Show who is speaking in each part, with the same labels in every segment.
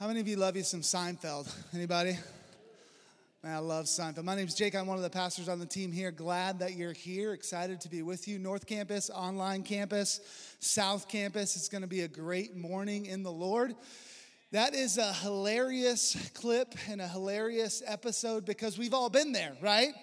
Speaker 1: How many of you love you some Seinfeld? Anybody? Man, I love Seinfeld. My name is Jake. I'm one of the pastors on the team here. Glad that you're here. Excited to be with you. North Campus, online campus, South Campus. It's going to be a great morning in the Lord. That is a hilarious clip and a hilarious episode because we've all been there, right?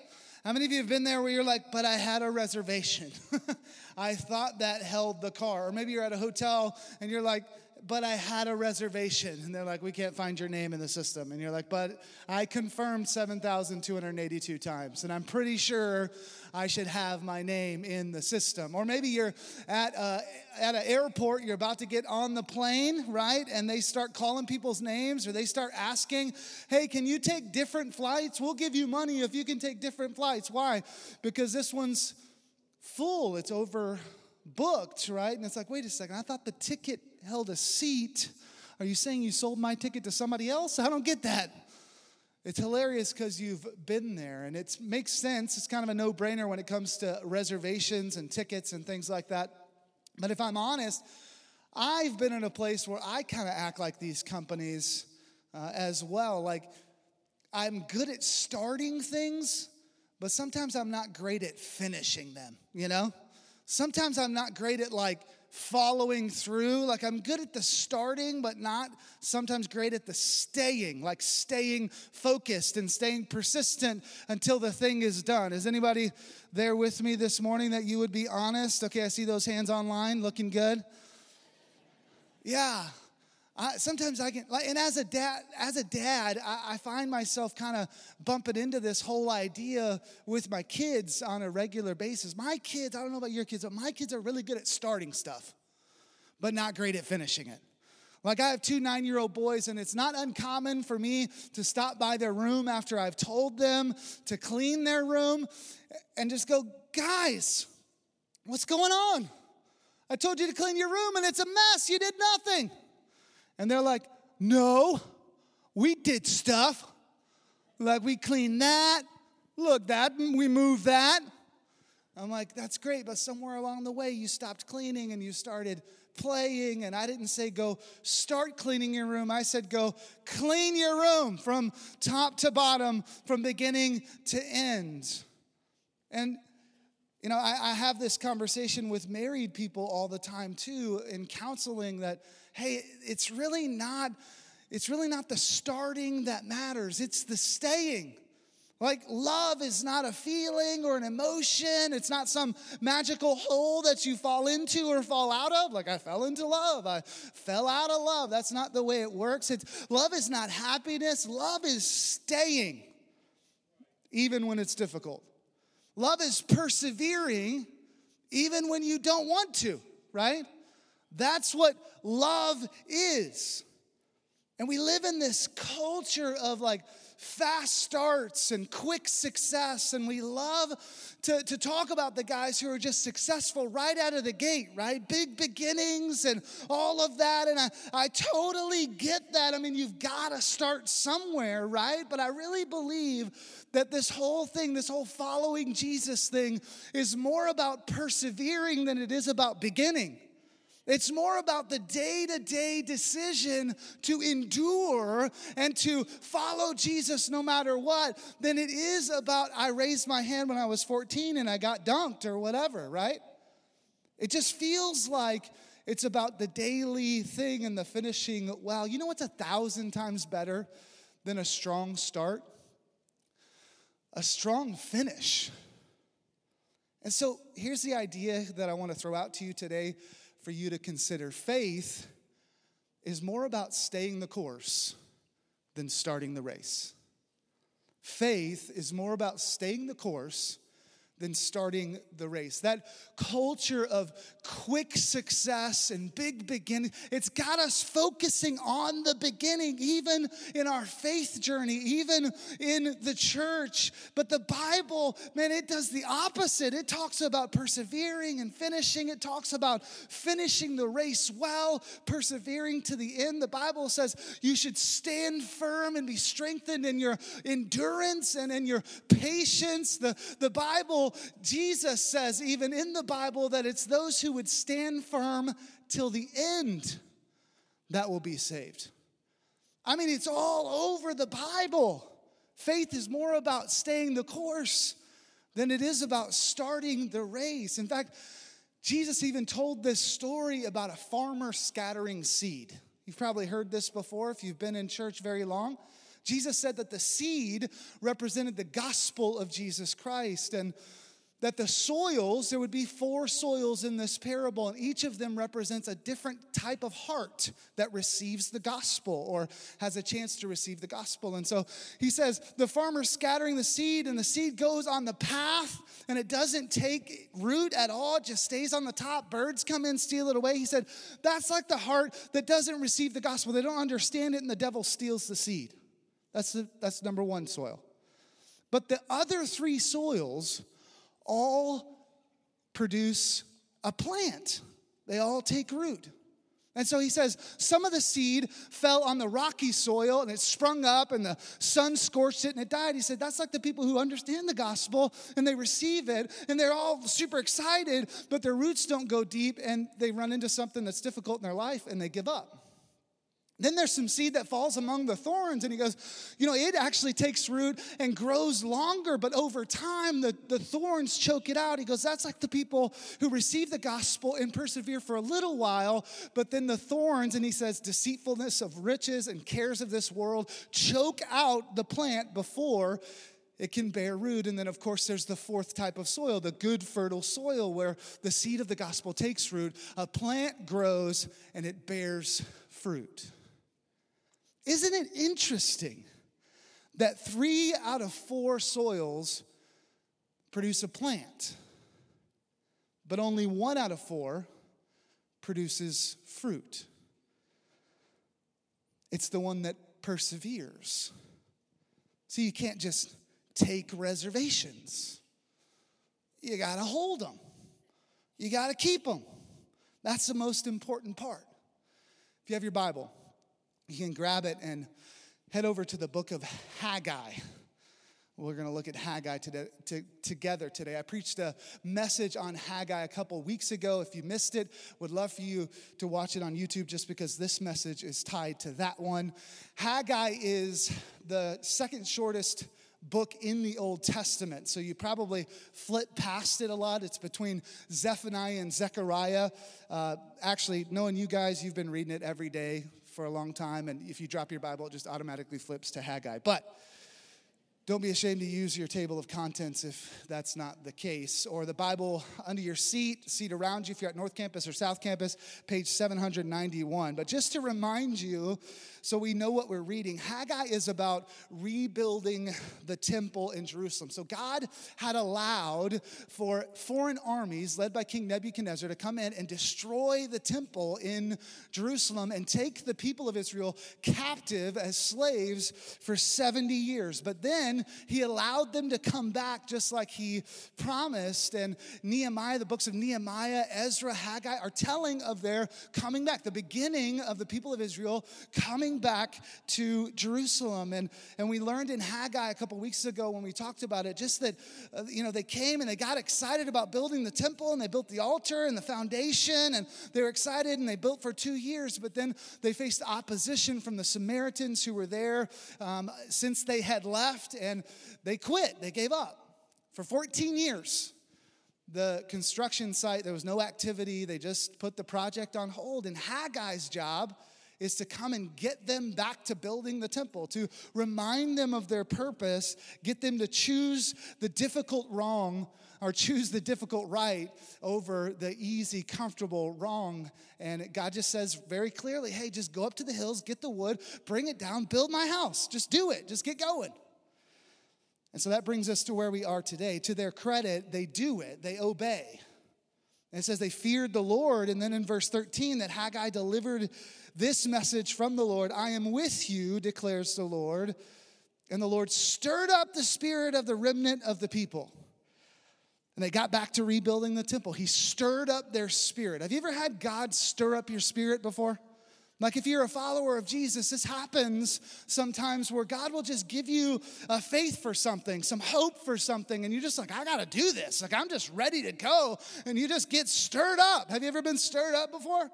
Speaker 1: How many of you have been there where you're like, but I had a reservation? I thought that held the car. Or maybe you're at a hotel and you're like, but I had a reservation. And they're like, we can't find your name in the system. And you're like, but I confirmed 7,282 times. And I'm pretty sure I should have my name in the system. Or maybe you're at, a, at an airport, you're about to get on the plane, right? And they start calling people's names or they start asking, hey, can you take different flights? We'll give you money if you can take different flights. Why? Because this one's full, it's overbooked, right? And it's like, wait a second, I thought the ticket held a seat. Are you saying you sold my ticket to somebody else? I don't get that. It's hilarious because you've been there and it makes sense. It's kind of a no brainer when it comes to reservations and tickets and things like that. But if I'm honest, I've been in a place where I kind of act like these companies uh, as well. Like, I'm good at starting things, but sometimes I'm not great at finishing them, you know? Sometimes I'm not great at like following through. Like I'm good at the starting, but not sometimes great at the staying, like staying focused and staying persistent until the thing is done. Is anybody there with me this morning that you would be honest? Okay, I see those hands online looking good. Yeah. I, sometimes I can, like, and as a dad, as a dad, I, I find myself kind of bumping into this whole idea with my kids on a regular basis. My kids, I don't know about your kids, but my kids are really good at starting stuff, but not great at finishing it. Like I have two nine year old boys, and it's not uncommon for me to stop by their room after I've told them to clean their room and just go, guys, what's going on? I told you to clean your room and it's a mess. You did nothing. And they're like, no, we did stuff. Like we cleaned that. Look, that we moved that. I'm like, that's great, but somewhere along the way you stopped cleaning and you started playing. And I didn't say go start cleaning your room. I said go clean your room from top to bottom, from beginning to end. And you know, I, I have this conversation with married people all the time too in counseling that hey, it's really not it's really not the starting that matters. It's the staying. Like, love is not a feeling or an emotion. It's not some magical hole that you fall into or fall out of. Like, I fell into love. I fell out of love. That's not the way it works. It's, love is not happiness. Love is staying, even when it's difficult. Love is persevering, even when you don't want to, right? That's what love is. And we live in this culture of like fast starts and quick success. And we love to, to talk about the guys who are just successful right out of the gate, right? Big beginnings and all of that. And I, I totally get that. I mean, you've got to start somewhere, right? But I really believe that this whole thing, this whole following Jesus thing, is more about persevering than it is about beginning. It's more about the day to day decision to endure and to follow Jesus no matter what than it is about I raised my hand when I was 14 and I got dunked or whatever, right? It just feels like it's about the daily thing and the finishing. Well, you know what's a thousand times better than a strong start? A strong finish. And so here's the idea that I want to throw out to you today for you to consider. Faith is more about staying the course than starting the race. Faith is more about staying the course than starting the race. That culture of quick success and big beginning, it's got us focusing on the beginning, even in our faith journey, even in the church. But the Bible, man, it does the opposite. It talks about persevering and finishing, it talks about finishing the race well, persevering to the end. The Bible says you should stand firm and be strengthened in your endurance and in your patience. The, the Bible Jesus says, even in the Bible, that it's those who would stand firm till the end that will be saved. I mean, it's all over the Bible. Faith is more about staying the course than it is about starting the race. In fact, Jesus even told this story about a farmer scattering seed. You've probably heard this before if you've been in church very long. Jesus said that the seed represented the gospel of Jesus Christ. And that the soils, there would be four soils in this parable, and each of them represents a different type of heart that receives the gospel or has a chance to receive the gospel. And so he says, the farmer's scattering the seed, and the seed goes on the path, and it doesn't take root at all, just stays on the top. Birds come in, steal it away. He said, that's like the heart that doesn't receive the gospel. They don't understand it, and the devil steals the seed. That's, the, that's number one soil. But the other three soils, all produce a plant, they all take root. And so he says, some of the seed fell on the rocky soil and it sprung up and the sun scorched it and it died. He said, that's like the people who understand the gospel and they receive it and they're all super excited, but their roots don't go deep and they run into something that's difficult in their life and they give up. Then there's some seed that falls among the thorns, and he goes, You know, it actually takes root and grows longer, but over time the, the thorns choke it out. He goes, That's like the people who receive the gospel and persevere for a little while, but then the thorns, and he says, deceitfulness of riches and cares of this world choke out the plant before it can bear root. And then, of course, there's the fourth type of soil, the good, fertile soil, where the seed of the gospel takes root. A plant grows and it bears fruit. Isn't it interesting that three out of four soils produce a plant, but only one out of four produces fruit? It's the one that perseveres. So you can't just take reservations. You got to hold them. You got to keep them. That's the most important part. If you have your Bible, you can grab it and head over to the book of Haggai. We're going to look at Haggai today, to, together today. I preached a message on Haggai a couple weeks ago. If you missed it, would love for you to watch it on YouTube just because this message is tied to that one. Haggai is the second shortest book in the Old Testament. So you probably flip past it a lot. It's between Zephaniah and Zechariah. Uh, actually, knowing you guys, you've been reading it every day for a long time, and if you drop your Bible, it just automatically flips to Haggai. But don't be ashamed to use your table of contents if that's not the case. Or the Bible under your seat, seat around you if you're at North Campus or South Campus, page 791. But just to remind you, so we know what we're reading, Haggai is about rebuilding the temple in Jerusalem. So God had allowed for foreign armies led by King Nebuchadnezzar to come in and destroy the temple in Jerusalem and take the people of Israel captive as slaves for 70 years. But then he allowed them to come back just like he promised. And Nehemiah, the books of Nehemiah, Ezra, Haggai are telling of their coming back, the beginning of the people of Israel coming back to Jerusalem. And, and we learned in Haggai a couple weeks ago when we talked about it, just that, uh, you know, they came and they got excited about building the temple and they built the altar and the foundation and they were excited and they built for two years, but then they faced opposition from the Samaritans who were there um, since they had left and they quit, they gave up. For 14 years, the construction site, there was no activity, they just put the project on hold. And Haggai's job is to come and get them back to building the temple, to remind them of their purpose, get them to choose the difficult wrong or choose the difficult right over the easy, comfortable wrong. And God just says very clearly hey, just go up to the hills, get the wood, bring it down, build my house. Just do it, just get going. And so that brings us to where we are today. To their credit, they do it, they obey. And it says they feared the Lord. And then in verse 13, that Haggai delivered this message from the Lord I am with you, declares the Lord. And the Lord stirred up the spirit of the remnant of the people. And they got back to rebuilding the temple. He stirred up their spirit. Have you ever had God stir up your spirit before? Like, if you're a follower of Jesus, this happens sometimes where God will just give you a faith for something, some hope for something, and you're just like, I gotta do this. Like, I'm just ready to go. And you just get stirred up. Have you ever been stirred up before?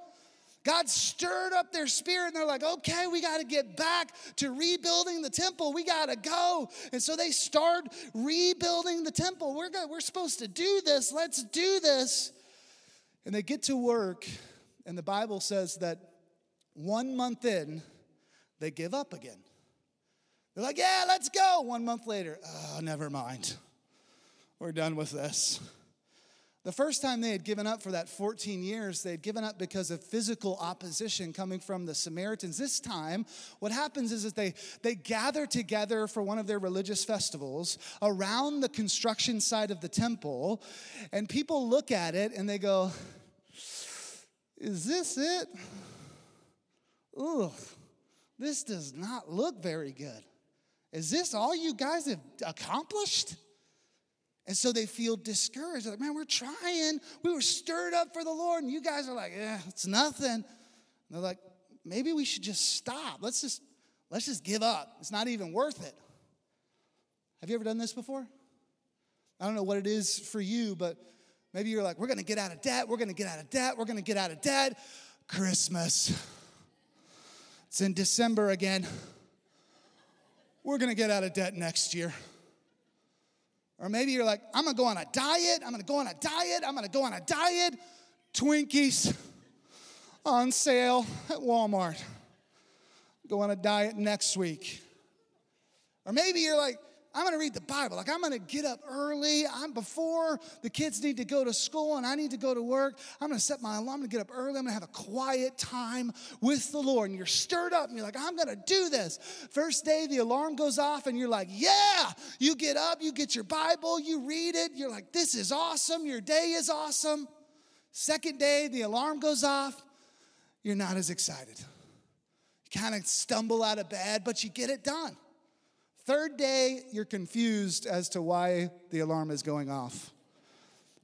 Speaker 1: God stirred up their spirit and they're like, okay, we got to get back to rebuilding the temple. We got to go. And so they start rebuilding the temple. We're, go- we're supposed to do this. Let's do this. And they get to work, and the Bible says that one month in, they give up again. They're like, yeah, let's go. One month later, oh, never mind. We're done with this. The first time they had given up for that 14 years, they had given up because of physical opposition coming from the Samaritans. This time, what happens is that they, they gather together for one of their religious festivals around the construction site of the temple, and people look at it and they go, Is this it? Ugh, this does not look very good. Is this all you guys have accomplished? And so they feel discouraged. They're like, man, we're trying. We were stirred up for the Lord. And you guys are like, yeah, it's nothing. And they're like, maybe we should just stop. Let's just, let's just give up. It's not even worth it. Have you ever done this before? I don't know what it is for you, but maybe you're like, we're gonna get out of debt, we're gonna get out of debt, we're gonna get out of debt. Christmas. It's in December again. We're gonna get out of debt next year. Or maybe you're like, I'm gonna go on a diet, I'm gonna go on a diet, I'm gonna go on a diet. Twinkies on sale at Walmart. Go on a diet next week. Or maybe you're like, I'm gonna read the Bible. Like, I'm gonna get up early. I'm before the kids need to go to school and I need to go to work. I'm gonna set my alarm. I'm gonna get up early. I'm gonna have a quiet time with the Lord. And you're stirred up and you're like, I'm gonna do this. First day, the alarm goes off and you're like, Yeah. You get up, you get your Bible, you read it. You're like, This is awesome. Your day is awesome. Second day, the alarm goes off. You're not as excited. You kind of stumble out of bed, but you get it done. Third day, you're confused as to why the alarm is going off,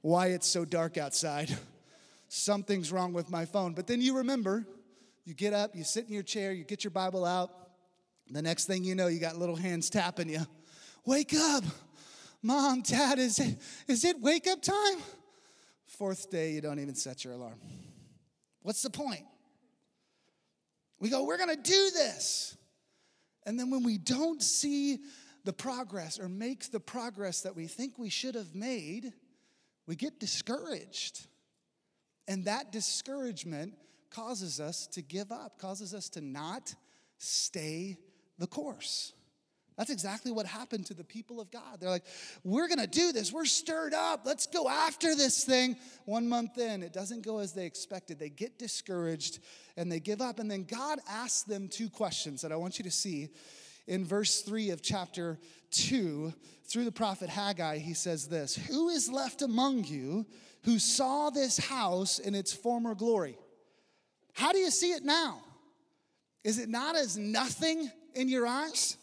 Speaker 1: why it's so dark outside. Something's wrong with my phone. But then you remember, you get up, you sit in your chair, you get your Bible out. The next thing you know, you got little hands tapping you. Wake up. Mom, Dad, is it, is it wake up time? Fourth day, you don't even set your alarm. What's the point? We go, we're gonna do this. And then when we don't see the progress or make the progress that we think we should have made, we get discouraged. And that discouragement causes us to give up, causes us to not stay the course. That's exactly what happened to the people of God. They're like, we're gonna do this. We're stirred up. Let's go after this thing. One month in, it doesn't go as they expected. They get discouraged and they give up. And then God asks them two questions that I want you to see in verse 3 of chapter 2. Through the prophet Haggai, he says this Who is left among you who saw this house in its former glory? How do you see it now? Is it not as nothing in your eyes?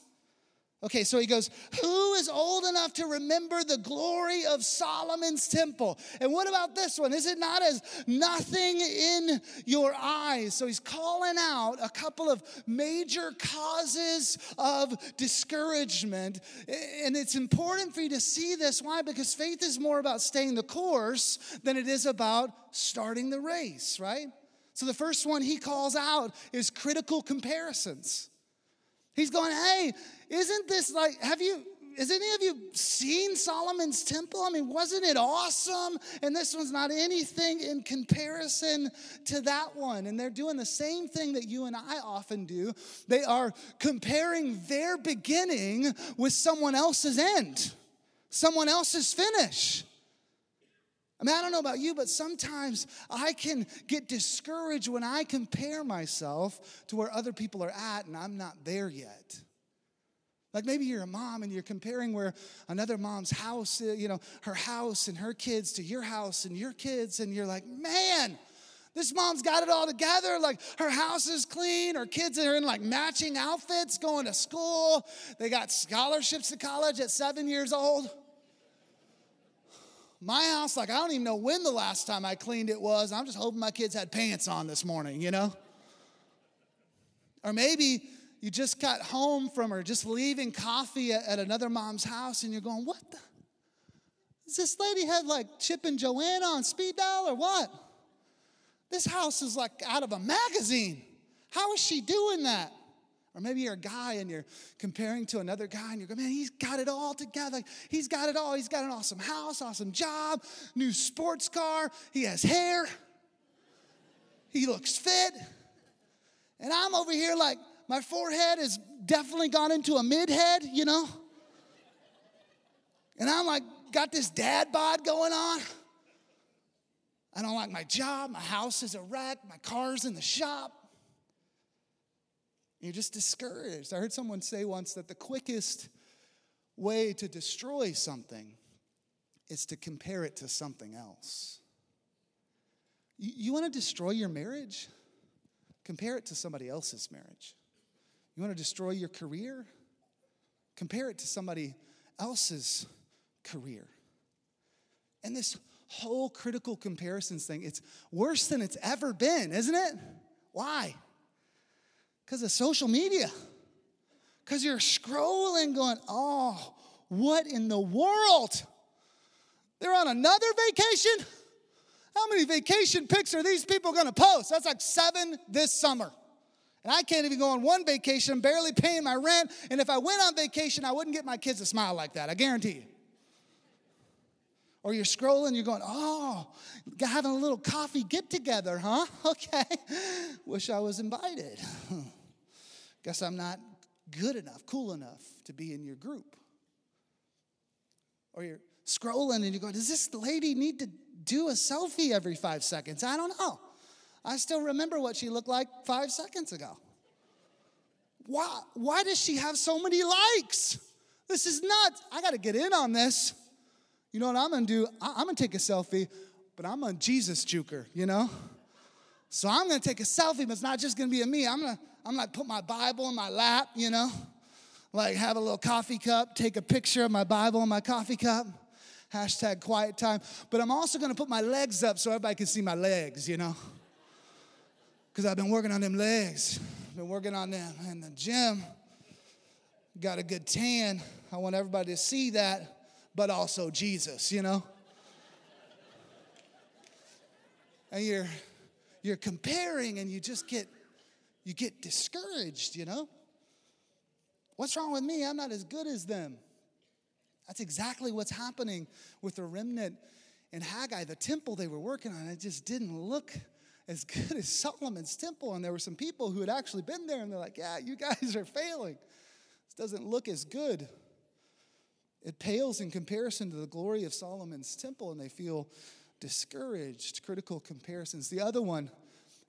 Speaker 1: Okay, so he goes, Who is old enough to remember the glory of Solomon's temple? And what about this one? Is it not as nothing in your eyes? So he's calling out a couple of major causes of discouragement. And it's important for you to see this. Why? Because faith is more about staying the course than it is about starting the race, right? So the first one he calls out is critical comparisons. He's going, hey, isn't this like, have you, has any of you seen Solomon's temple? I mean, wasn't it awesome? And this one's not anything in comparison to that one. And they're doing the same thing that you and I often do. They are comparing their beginning with someone else's end, someone else's finish. I mean, I don't know about you, but sometimes I can get discouraged when I compare myself to where other people are at and I'm not there yet. Like maybe you're a mom and you're comparing where another mom's house, uh, you know, her house and her kids to your house and your kids, and you're like, man, this mom's got it all together. Like her house is clean, her kids are in like matching outfits going to school, they got scholarships to college at seven years old. My house, like, I don't even know when the last time I cleaned it was. I'm just hoping my kids had pants on this morning, you know? Or maybe you just got home from or just leaving coffee at, another mom's house and you're going, what the? Does this lady have like Chip and Joanna on speed dial or what? This house is like out of a magazine. How is she doing that? Or maybe you're a guy and you're comparing to another guy and you're going, man, he's got it all together. He's got it all. He's got an awesome house, awesome job, new sports car. He has hair. He looks fit. And I'm over here like, my forehead has definitely gone into a mid head, you know? And I'm like, got this dad bod going on. I don't like my job. My house is a wreck. My car's in the shop. You're just discouraged. I heard someone say once that the quickest way to destroy something is to compare it to something else. You, you want to destroy your marriage? Compare it to somebody else's marriage. You want to destroy your career? Compare it to somebody else's career. And this whole critical comparisons thing, it's worse than it's ever been, isn't it? Why? Because of social media. Because you're scrolling, going, oh, what in the world? They're on another vacation? How many vacation pics are these people gonna post? That's like seven this summer. And I can't even go on one vacation, I'm barely paying my rent. And if I went on vacation, I wouldn't get my kids to smile like that, I guarantee you. Or you're scrolling, you're going, oh, having a little coffee get together, huh? Okay. Wish I was invited. Guess I'm not good enough, cool enough to be in your group. Or you're scrolling and you go, does this lady need to do a selfie every five seconds? I don't know. I still remember what she looked like five seconds ago. Why, why does she have so many likes? This is nuts. I got to get in on this. You know what I'm gonna do? I'm gonna take a selfie, but I'm a Jesus juker, you know? So I'm gonna take a selfie, but it's not just gonna be a me. I'm gonna, I'm gonna put my Bible in my lap, you know? Like have a little coffee cup, take a picture of my Bible in my coffee cup. Hashtag quiet time. But I'm also gonna put my legs up so everybody can see my legs, you know? Because I've been working on them legs. Been working on them in the gym. Got a good tan. I want everybody to see that but also Jesus, you know? and you're you're comparing and you just get you get discouraged, you know? What's wrong with me? I'm not as good as them. That's exactly what's happening with the remnant in Haggai. The temple they were working on, it just didn't look as good as Solomon's temple. And there were some people who had actually been there and they're like, yeah, you guys are failing. This doesn't look as good. It pales in comparison to the glory of Solomon's temple, and they feel discouraged. Critical comparisons. The other one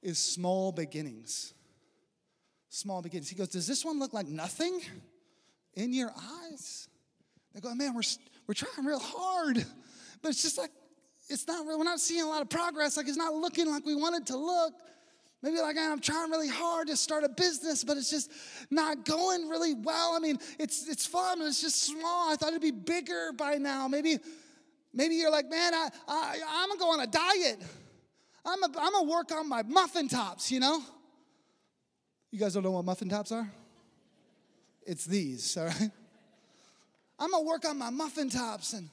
Speaker 1: is small beginnings. Small beginnings. He goes, Does this one look like nothing in your eyes? They go, Man, we're, we're trying real hard, but it's just like, it's not, we're not seeing a lot of progress. Like, it's not looking like we want it to look. Maybe like I'm trying really hard to start a business, but it's just not going really well. I mean, it's it's fun, but it's just small. I thought it'd be bigger by now. Maybe, maybe you're like, man, I, I I'm gonna go on a diet. I'm a, I'm gonna work on my muffin tops. You know. You guys don't know what muffin tops are? It's these, all right. I'm gonna work on my muffin tops and.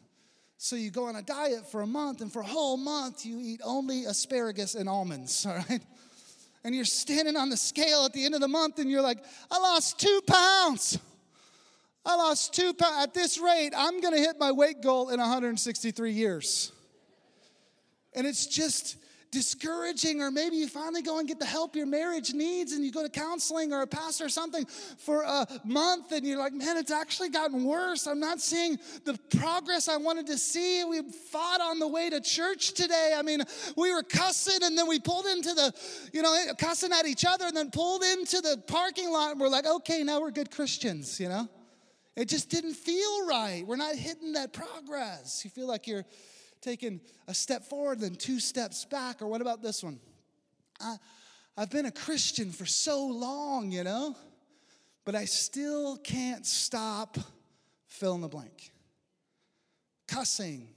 Speaker 1: So you go on a diet for a month, and for a whole month you eat only asparagus and almonds, all right? and you're standing on the scale at the end of the month and you're like, I lost two pounds. I lost two pounds. At this rate, I'm to hit my weight goal in 163 years. And it's just, discouraging, or maybe you finally go and get the help your marriage needs and you go to counseling or a pastor or something for a month and you're like, man, it's actually gotten worse. I'm not seeing the progress I wanted to see. We fought on the way to church today. I mean, we were cussing and then we pulled into the, you know, cussing at each other and then pulled into the parking lot and we're like, okay, now we're good Christians, you know? It just didn't feel right. We're not hitting that progress. You feel like you're taken a step forward, then two steps back. Or what about this one? I, I've been a Christian for so long, you know, but I still can't stop fill in the blank. Cussing,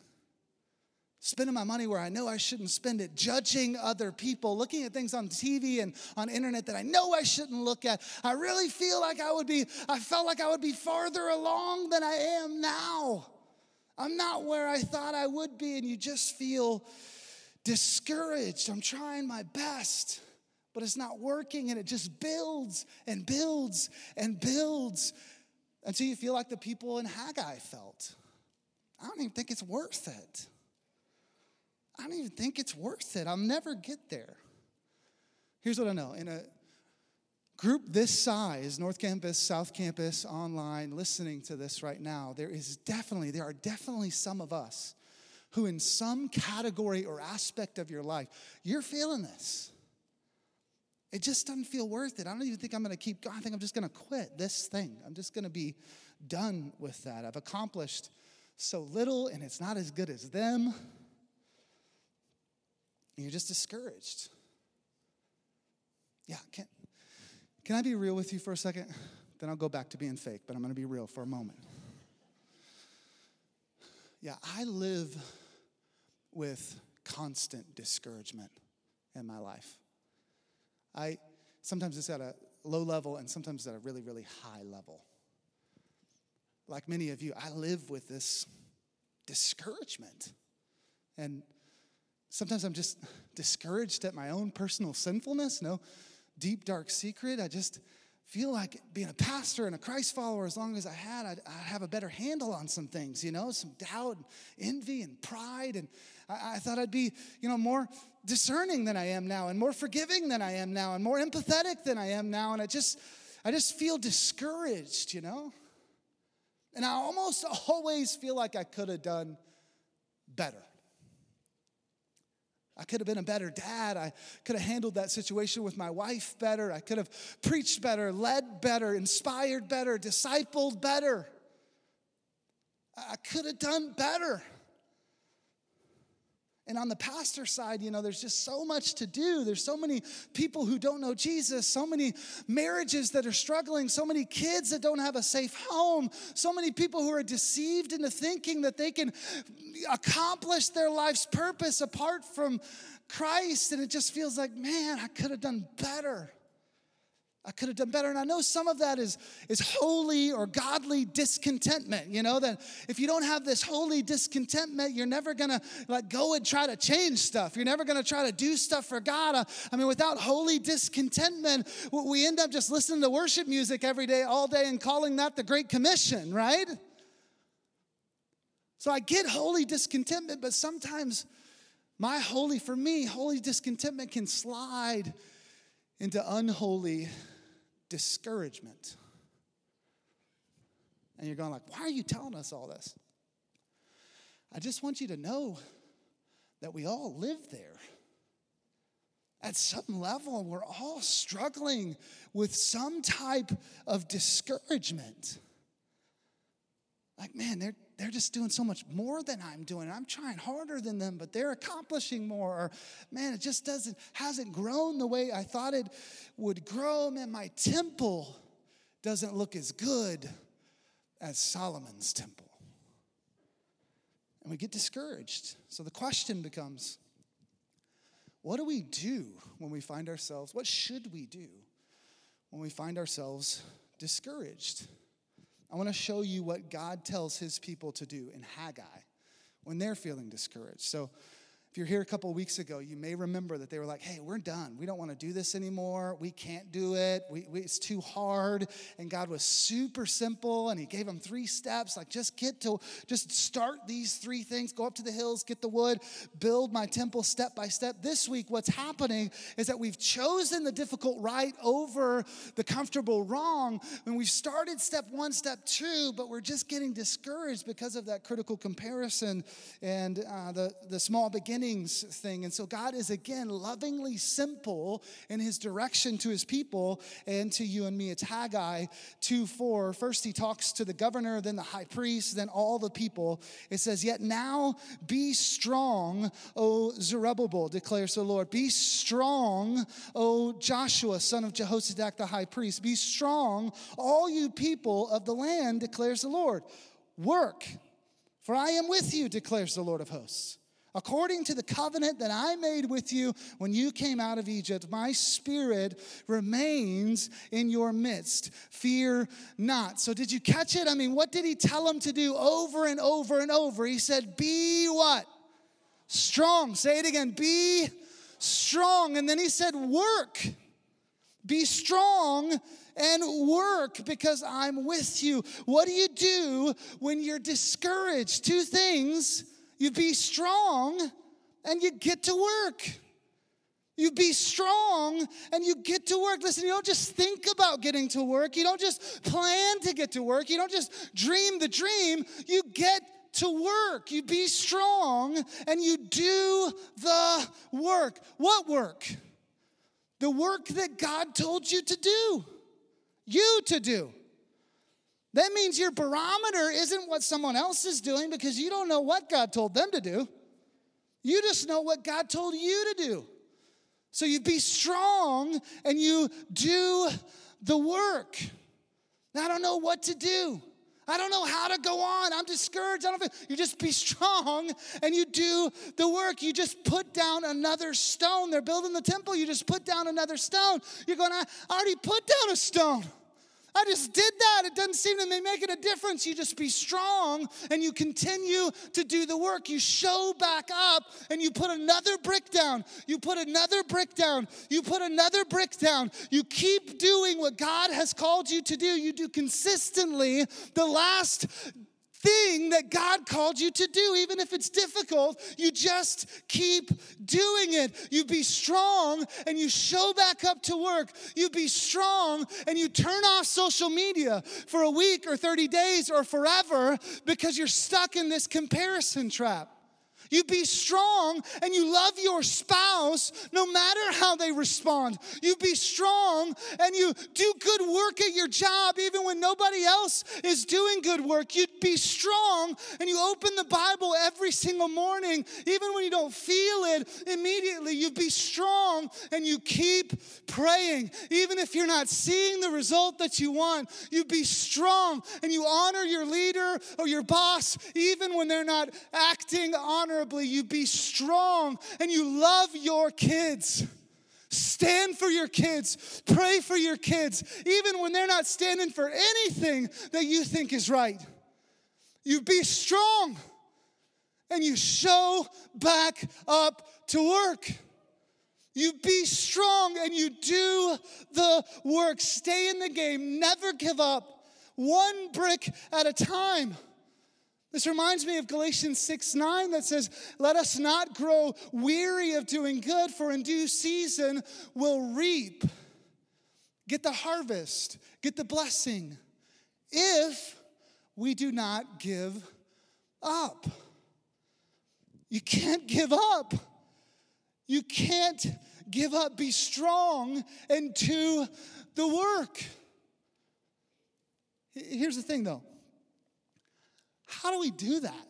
Speaker 1: spending my money where I know I shouldn't spend it, judging other people, looking at things on TV and on internet that I know I shouldn't look at. I really feel like I would be, I felt like I would be farther along than I am now. I'm not where I thought I would be, and you just feel discouraged. I'm trying my best, but it's not working, and it just builds and builds and builds until you feel like the people in Haggai felt. I don't even think it's worth it. I don't even think it's worth it. I'll never get there. Here's what I know in a group this size, North Campus, South Campus, online, listening to this right now, there is definitely, there are definitely some of us who, in some category or aspect of your life, you're feeling this. It just doesn't feel worth it. I don't even think I'm going to keep going. I think I'm just going to quit this thing. I'm just going to be done with that. I've accomplished so little and it's not as good as them. And you're just discouraged. Yeah, can, can I be real with you for a second? Then I'll go back to being fake, but I'm going to be real for a moment. Yeah, I live with constant discouragement in my life. I sometimes it's at a low level and sometimes at a really, really high level. Like many of you, I live with this discouragement. And sometimes I'm just discouraged at my own personal sinfulness. No deep, dark secret. I just feel like being a pastor and a Christ follower, as long as I had, I'd, I'd have a better handle on some things, you know, some doubt, and envy, and pride. And I, I, thought I'd be, you know, more discerning than I am now, and more forgiving than I am now, and more empathetic than I am now. And I just, I just feel discouraged, you know. And I almost always feel like I could have done better. I could have been a better dad. I could have handled that situation with my wife better. I could have preached better, led better, inspired better, discipled better. I could have done better. And on the pastor side, you know, there's just so much to do. There's so many people who don't know Jesus, so many marriages that are struggling, so many kids that don't have a safe home, so many people who are deceived into thinking that they can accomplish their life's purpose apart from Christ. And it just feels like, man, I could have done better. I could have done better. And I know some of that is, is holy or godly discontentment. You know, that if you don't have this holy discontentment, you're never gonna like go and try to change stuff. You're never gonna try to do stuff for God. Uh, I mean, without holy discontentment, we end up just listening to worship music every day, all day, and calling that the Great Commission, right? So I get holy discontentment, but sometimes my holy, for me, holy discontentment can slide into unholy discouragement. And you're going like, why are you telling us all this? I just want you to know that we all live there. At some level, we're all struggling with some type of discouragement. Like, man, they're, they're just doing so much more than I'm doing. I'm trying harder than them, but they're accomplishing more. Or, man, it just doesn't, hasn't grown the way I thought it would grow. Man, my temple doesn't look as good as Solomon's temple. And we get discouraged. So the question becomes what do we do when we find ourselves, what should we do when we find ourselves discouraged? I want to show you what God tells his people to do in Haggai when they're feeling discouraged. So, if you're here a couple weeks ago, you may remember that they were like, hey, we're done. We don't want to do this anymore. We can't do it. We, we, it's too hard. And God was super simple and He gave them three steps like, just get to, just start these three things, go up to the hills, get the wood, build my temple step by step. This week, what's happening is that we've chosen the difficult right over the comfortable wrong. And we've started step one, step two, but we're just getting discouraged because of that critical comparison and uh, the, the small beginning beginnings thing. And so God is again lovingly simple in his direction to his people and to you and me. It's Haggai 2 4. First, he talks to the governor, then the high priest, then all the people. It says, Yet now be strong, O Zerubbabel, declares the Lord. Be strong, O Joshua, son of Jehozadak the high priest. Be strong, all you people of the land, declares the Lord. Work, for I am with you, declares the Lord of hosts according to the covenant that I made with you when you came out of Egypt, my spirit remains in your midst. Fear not. So, did you catch it? I mean, what did he tell them to do over and over and over? He said, Be what? Strong. Say it again. Be strong. And then he said, Work. Be strong and work because I'm with you. What do you do when you're discouraged? Two things you be strong and you get to work. You be strong and you get to work. Listen, you don't just think about getting to work. You don't just plan to get to work. You don't just dream the dream. You get to work. You be strong and you do the work. What work? The work that God told you to do, you to do. That means your barometer isn't what someone else is doing because you don't know what God told them to do. You just know what God told you to do. So you be strong and you do the work. I don't know what to do. I don't know how to go on. I'm discouraged. I don't feel, you just be strong and you do the work. You just put down another stone. They're building the temple. You just put down another stone. You're going, I already put down a stone. I just did that. It doesn't seem to be making a difference. You just be strong and you continue to do the work. You show back up and you put another brick down. You put another brick down. You put another brick down. You keep doing what God has called you to do. You do consistently. The last thing that God called you to do. Even if it's difficult, you just keep doing it. You be strong and you show back up to work. You be strong and you turn off social media for a week or 30 days or forever because you're stuck in this comparison trap. You be strong and you love your spouse no matter how they respond. You be strong and you do good work at your job even when nobody else is doing good work. You be strong and you open the Bible every single morning even when you don't feel it immediately. You be strong and you keep praying even if you're not seeing the result that you want. You be strong and you honor your leader or your boss even when they're not acting honorably honorably, you be strong, and you love your kids. Stand for your kids. Pray for your kids, even when they're not standing for anything that you think is right. You be strong and you show back up to work. You be strong and you do the work. Stay in the game. Never give up. One brick at a time. This reminds me of Galatians 6 9 that says, Let us not grow weary of doing good, for in due season we'll reap. Get the harvest, get the blessing, if we do not give up. You can't give up. You can't give up. Be strong and do the work. Here's the thing though how do we do that?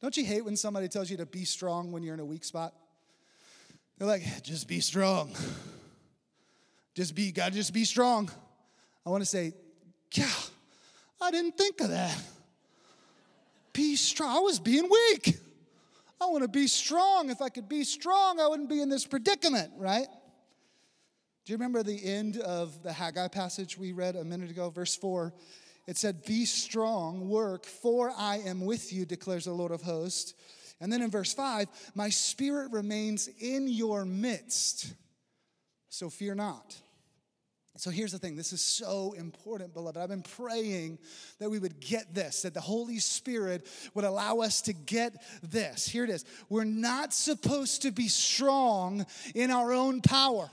Speaker 1: Don't you hate when somebody tells you to be strong when you're in a weak spot? They're like, just be strong. Just be, gotta just be strong. I wanna say, yeah, I didn't think of that. Be strong. I was being weak. I wanna be strong. If I could be strong, I wouldn't be in this predicament, right? Do you remember the end of the Haggai passage we read a minute ago? Verse 4 it said, Be strong, work, for I am with you, declares the Lord of hosts. And then in verse 5, my spirit remains in your midst, so fear not. So here's the thing this is so important, beloved. I've been praying that we would get this, that the Holy Spirit would allow us to get this. Here it is. We're not supposed to be strong in our own power.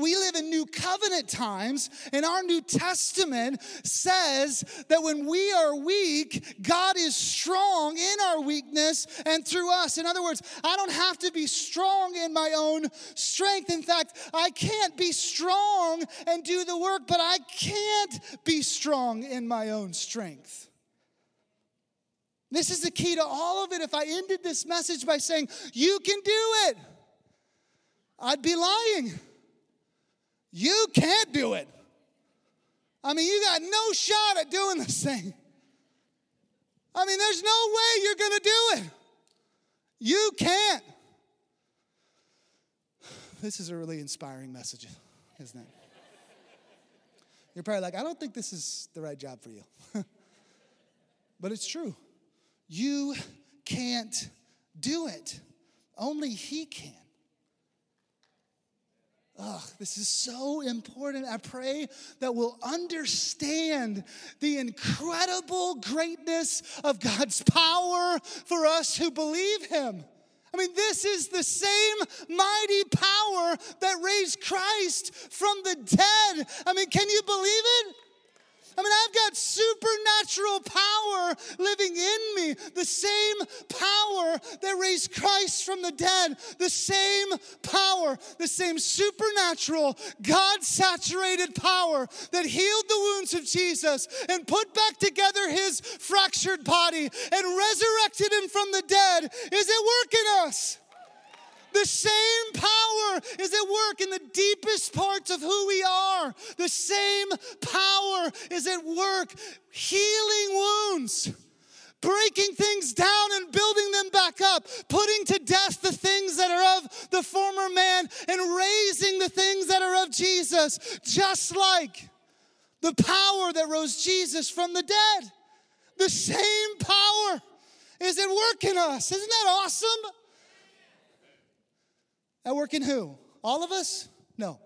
Speaker 1: We live in new covenant times, and our New Testament says that when we are weak, God is strong in our weakness and through us. In other words, I don't have to be strong in my own strength. In fact, I can't be strong and do the work, but I can't be strong in my own strength. This is the key to all of it. If I ended this message by saying, You can do it, I'd be lying. You can't do it. I mean, you got no shot at doing this thing. I mean, there's no way you're going to do it. You can't. This is a really inspiring message, isn't it? You're probably like, I don't think this is the right job for you. but it's true. You can't do it. Only He can. Ugh, this is so important. I pray that we'll understand the incredible greatness of God's power for us who believe Him. I mean, this is the same mighty power that raised Christ from the dead. I mean, can you believe it? I mean, I've got supernatural power living in me. The same power that raised Christ from the dead. The same power, the same supernatural, God saturated power that healed the wounds of Jesus and put back together his fractured body and resurrected him from the dead is at work in us. The same power is at work in the deepest parts of who we are. The same power is at work healing wounds breaking things down and building them back up, putting to death the things that are of the former man and raising the things that are of Jesus, just like the power that rose Jesus from the dead. The same power is at work in us. Isn't that awesome? At work in who? All of us? No.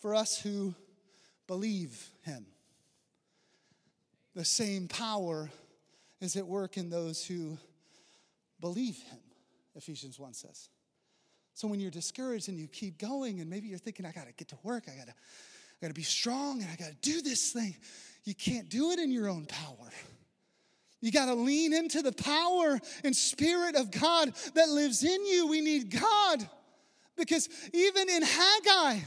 Speaker 1: For us who believe him, the same power is at work in those who believe him, Ephesians 1 says. So when you're discouraged and you keep going, and maybe you're thinking, I gotta get to work, I gotta, I gotta be strong, and I gotta do this thing, you can't do it in your own power. You got to lean into the power and spirit of God that lives in you. We need God. Because even in Haggai,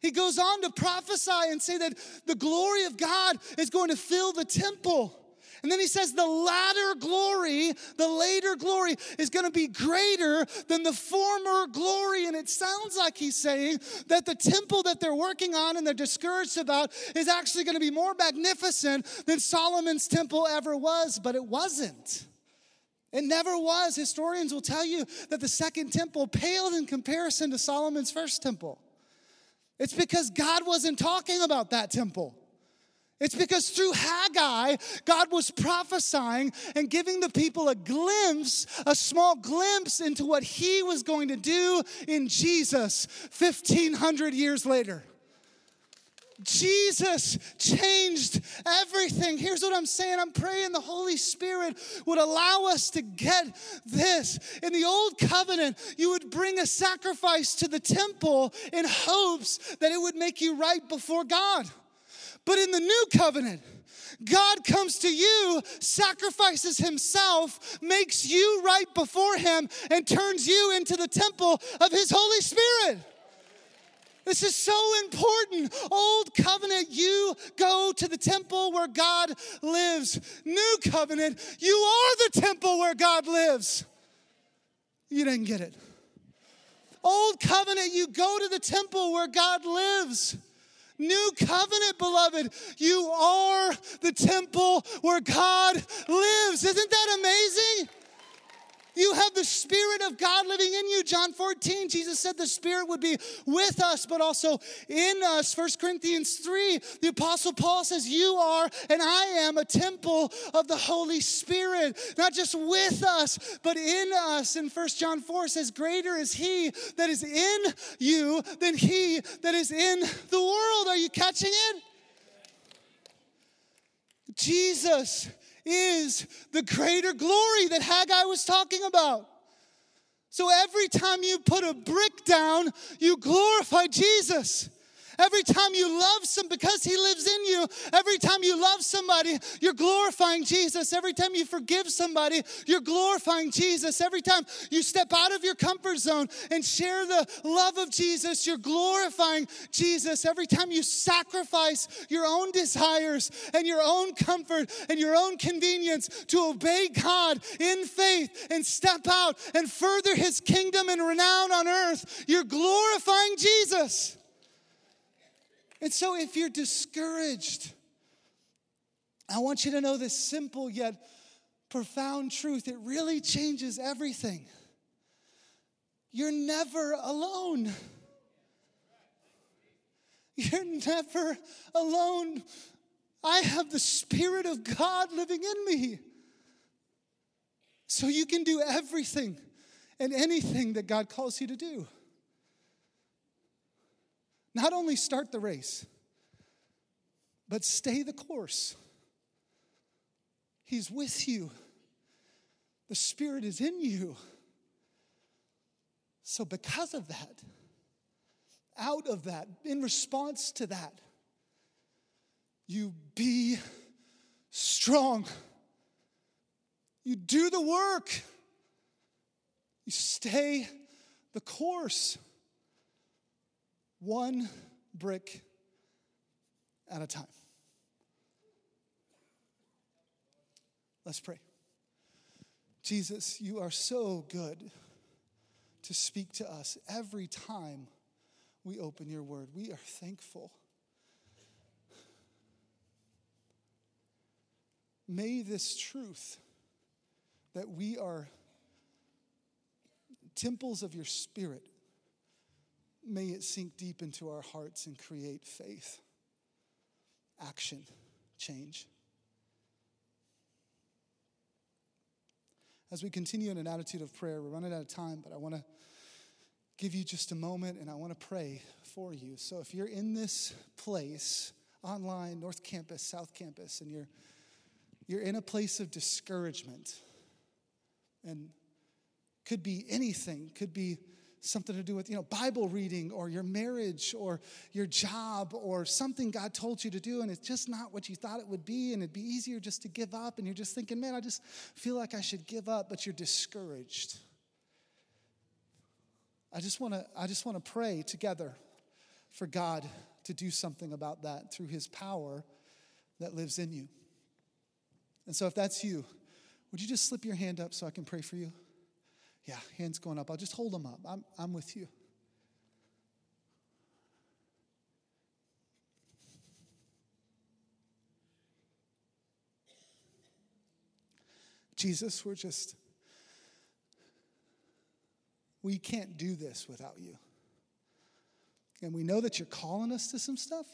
Speaker 1: he goes on to prophesy and say that the glory of God is going to fill the temple. And then he says, the latter glory, the later glory, is going to be greater than the former glory. And it sounds like he's saying that the temple that they're working on and they're discouraged about is actually going to be more magnificent than Solomon's temple ever was, but it wasn't. It never was. Historians will tell you that the second temple paled in comparison to Solomon's first temple. It's because God wasn't talking about that temple. It's because through Haggai, God was prophesying and giving the people a glimpse, a small glimpse into what he was going to do in Jesus 1500 years later. Jesus changed everything. Here's what I'm saying I'm praying the Holy Spirit would allow us to get this. In the old covenant, you would bring a sacrifice to the temple in hopes that it would make you right before God. But in the new covenant, God comes to you, sacrifices himself, makes you right before him, and turns you into the temple of his Holy Spirit. This is so important. Old covenant, you go to the temple where God lives. New covenant, you are the temple where God lives. You didn't get it. Old covenant, you go to the temple where God lives. New covenant, beloved. You are the temple where God lives. Isn't that amazing? You have the Spirit of God living in you. John 14, Jesus said the Spirit would be with us, but also in us. 1 Corinthians 3, the Apostle Paul says, You are and I am a temple of the Holy Spirit, not just with us, but in us. And 1 John 4 says, Greater is He that is in you than He that is in the world. Are you catching it? Jesus is the greater glory that Haggai was talking about. So every time you put a brick down, you glorify Jesus. Every time you love some, because He lives in you, every time you love somebody, you're glorifying Jesus. Every time you forgive somebody, you're glorifying Jesus. Every time you step out of your comfort zone and share the love of Jesus, you're glorifying Jesus. Every time you sacrifice your own desires and your own comfort and your own convenience to obey God in faith and step out and further His kingdom and renown on earth, you're glorifying Jesus. And so, if you're discouraged, I want you to know this simple yet profound truth. It really changes everything. You're never alone. You're never alone. I have the Spirit of God living in me. so you can do everything and anything that God calls you to do. Not only start the race, but stay the course. He's with you, the Spirit is in you. So, because of that, out of that, in response to that, you be strong. You do the work. You stay the course. One brick at a time. Let's pray. Jesus, you are so good to speak to us every time we open your word. We are thankful. May this truth that we are temples of your spirit, may it sink deep into our hearts and create faith, action, change. As we continue in an attitude of prayer, we're running out of time, but I want to give you just a moment and I want to pray for you. So if you're in this place, online, North Campus, South Campus, and you're you're in a place of discouragement, and could be anything, could be something to do with you know bible reading or your marriage or your job or something god told you to do and it's just not what you thought it would be and it'd be easier just to give up and you're just thinking man i just feel like i should give up but you're discouraged. I just want to i just want to pray together for god to do something about that through his power that lives in you. And so if that's you would you just slip your hand up so i can pray for you yeah, hands going up. I'll just hold them up. I'm, I'm with you. Jesus, we're just, we can't do this without you. And we know that you're calling us to some stuff,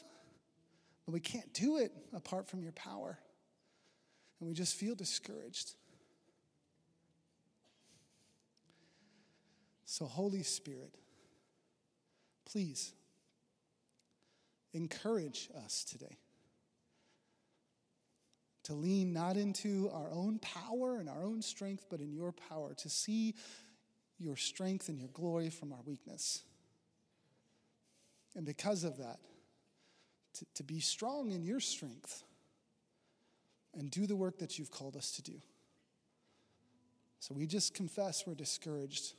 Speaker 1: but we can't do it apart from your power. And we just feel discouraged. So, Holy Spirit, please encourage us today to lean not into our own power and our own strength, but in your power, to see your strength and your glory from our weakness. And because of that, to, to be strong in your strength and do the work that you've called us to do. So we just confess we're discouraged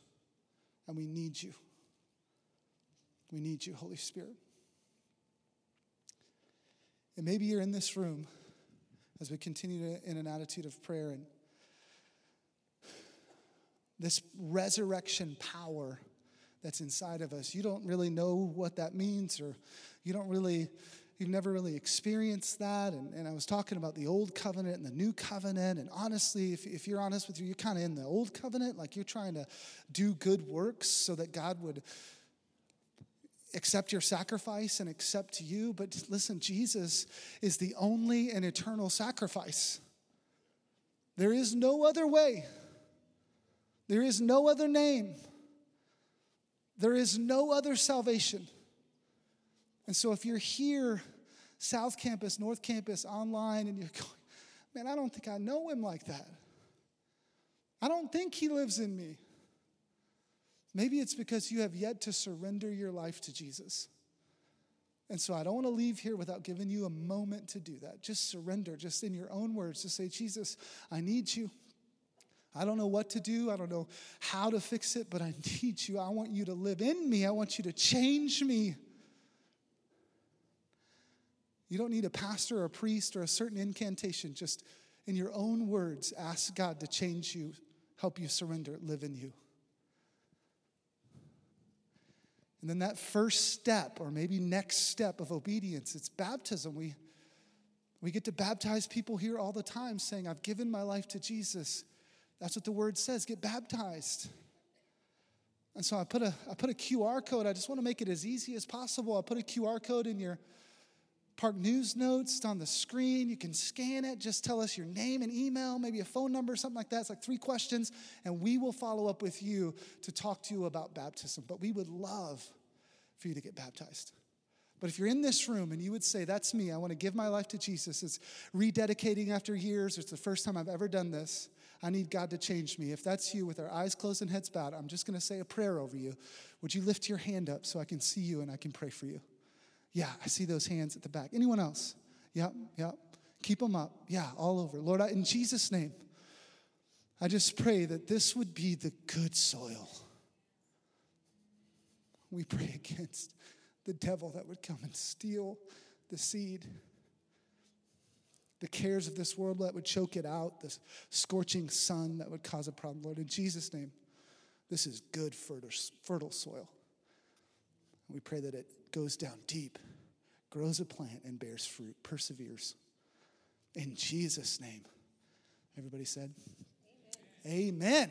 Speaker 1: and we need you. We need you, Holy Spirit. And maybe you're in this room as we continue to, in an attitude of prayer and this resurrection power that's inside of us. You don't really know what that means, or you don't really You've never really experienced that. And, and I was talking about the old covenant and the new covenant. And honestly, if, if you're honest with you, you're kind of in the old covenant, like you're trying to do good works so that God would accept your sacrifice and accept you. But listen, Jesus is the only and eternal sacrifice. There is no other way, there is no other name, there is no other salvation. And so if you're here, South Campus, North Campus, online, and you're going, man, I don't think I know him like that. I don't think he lives in me. Maybe it's because you have yet to surrender your life to Jesus. And so I don't want to leave here without giving you a moment to do that. Just surrender, just in your own words, to say, Jesus, I need you. I don't know what to do. I don't know how to fix it, but I need you. I want you to live in me. I want you to change me. You don't need a pastor or a priest or a certain incantation. Just in your own words, ask God to change you, help you surrender, live in you. And then that first step, or maybe next step of obedience, it's baptism. We, we get to baptize people here all the time saying, I've given my life to Jesus. That's what the word says get baptized. And so I put a, I put a QR code. I just want to make it as easy as possible. I put a QR code in your Park News Notes on the screen. You can scan it. Just tell us your name and email, maybe a phone number, something like that. It's like three questions, and we will follow up with you to talk to you about baptism. But we would love for you to get baptized. But if you're in this room and you would say, That's me, I want to give my life to Jesus, it's rededicating after years, it's the first time I've ever done this. I need God to change me. If that's you with our eyes closed and heads bowed, I'm just going to say a prayer over you. Would you lift your hand up so I can see you and I can pray for you? Yeah, I see those hands at the back. Anyone else? Yep, yep. Keep them up. Yeah, all over. Lord, I, in Jesus' name, I just pray that this would be the good soil. We pray against the devil that would come and steal the seed. The cares of this world that would choke it out, the scorching sun that would cause a problem. Lord, in Jesus' name, this is good, fertile, fertile soil. We pray that it goes down deep, grows a plant, and bears fruit, perseveres. In Jesus' name. Everybody said, Amen. Amen.